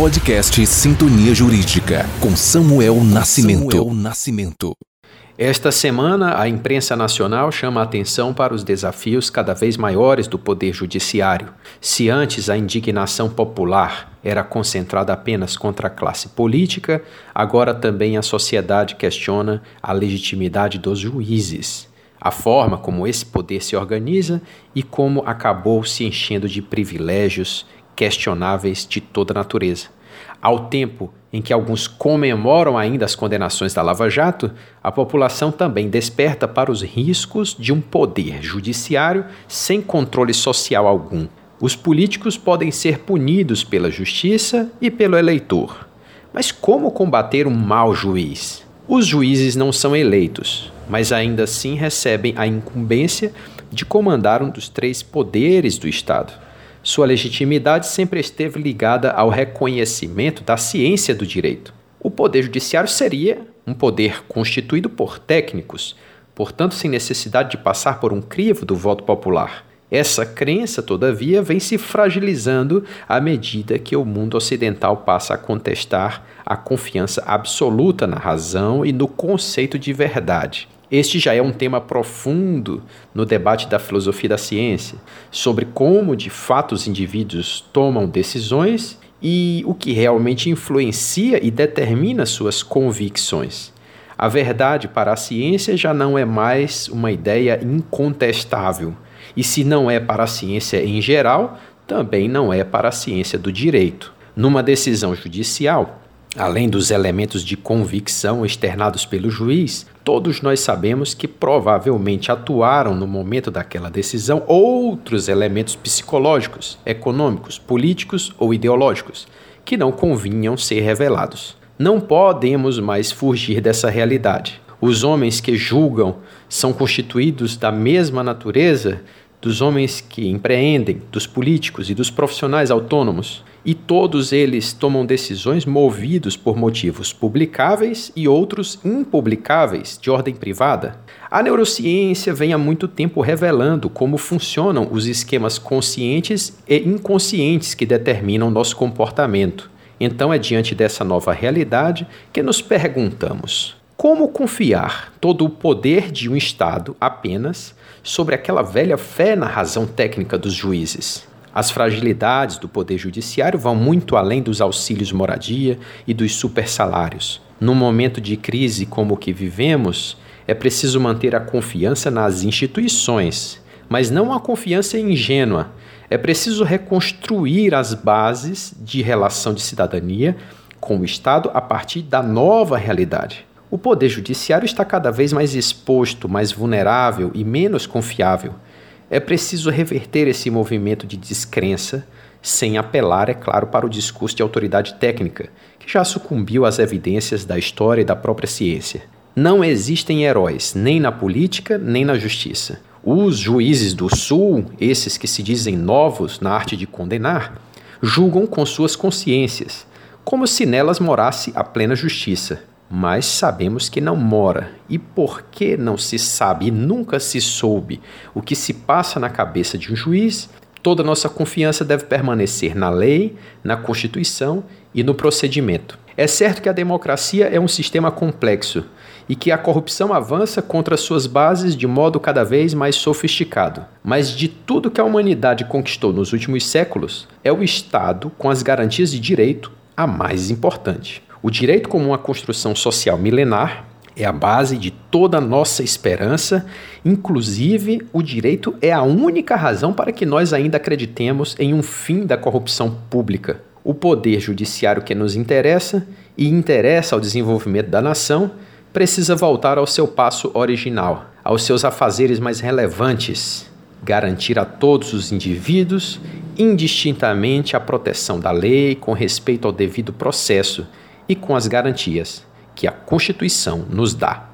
Podcast Sintonia Jurídica com Samuel Nascimento. Samuel Nascimento. Esta semana, a imprensa nacional chama a atenção para os desafios cada vez maiores do Poder Judiciário. Se antes a indignação popular era concentrada apenas contra a classe política, agora também a sociedade questiona a legitimidade dos juízes, a forma como esse poder se organiza e como acabou se enchendo de privilégios questionáveis de toda natureza. Ao tempo em que alguns comemoram ainda as condenações da Lava Jato, a população também desperta para os riscos de um poder judiciário sem controle social algum. Os políticos podem ser punidos pela justiça e pelo eleitor. Mas como combater um mau juiz? Os juízes não são eleitos, mas ainda assim recebem a incumbência de comandar um dos três poderes do Estado. Sua legitimidade sempre esteve ligada ao reconhecimento da ciência do direito. O Poder Judiciário seria um poder constituído por técnicos, portanto, sem necessidade de passar por um crivo do voto popular. Essa crença, todavia, vem se fragilizando à medida que o mundo ocidental passa a contestar a confiança absoluta na razão e no conceito de verdade. Este já é um tema profundo no debate da filosofia da ciência, sobre como de fato os indivíduos tomam decisões e o que realmente influencia e determina suas convicções. A verdade para a ciência já não é mais uma ideia incontestável, e se não é para a ciência em geral, também não é para a ciência do direito. Numa decisão judicial, Além dos elementos de convicção externados pelo juiz, todos nós sabemos que provavelmente atuaram no momento daquela decisão outros elementos psicológicos, econômicos, políticos ou ideológicos que não convinham ser revelados. Não podemos mais fugir dessa realidade. Os homens que julgam são constituídos da mesma natureza dos homens que empreendem, dos políticos e dos profissionais autônomos, e todos eles tomam decisões movidos por motivos publicáveis e outros impublicáveis de ordem privada. A neurociência vem há muito tempo revelando como funcionam os esquemas conscientes e inconscientes que determinam nosso comportamento. Então é diante dessa nova realidade que nos perguntamos: como confiar todo o poder de um Estado apenas sobre aquela velha fé na razão técnica dos juízes? As fragilidades do poder judiciário vão muito além dos auxílios moradia e dos supersalários. Num momento de crise como o que vivemos, é preciso manter a confiança nas instituições, mas não a confiança ingênua. É preciso reconstruir as bases de relação de cidadania com o Estado a partir da nova realidade. O poder judiciário está cada vez mais exposto, mais vulnerável e menos confiável. É preciso reverter esse movimento de descrença, sem apelar, é claro, para o discurso de autoridade técnica, que já sucumbiu às evidências da história e da própria ciência. Não existem heróis, nem na política, nem na justiça. Os juízes do Sul, esses que se dizem novos na arte de condenar, julgam com suas consciências, como se nelas morasse a plena justiça mas sabemos que não mora. E por que não se sabe e nunca se soube o que se passa na cabeça de um juiz, toda nossa confiança deve permanecer na lei, na Constituição e no procedimento. É certo que a democracia é um sistema complexo e que a corrupção avança contra suas bases de modo cada vez mais sofisticado. Mas de tudo que a humanidade conquistou nos últimos séculos, é o Estado, com as garantias de direito, a mais importante. O direito como uma construção social milenar é a base de toda a nossa esperança, inclusive o direito é a única razão para que nós ainda acreditemos em um fim da corrupção pública. O poder judiciário que nos interessa e interessa ao desenvolvimento da nação precisa voltar ao seu passo original, aos seus afazeres mais relevantes, garantir a todos os indivíduos indistintamente a proteção da lei com respeito ao devido processo e com as garantias que a Constituição nos dá.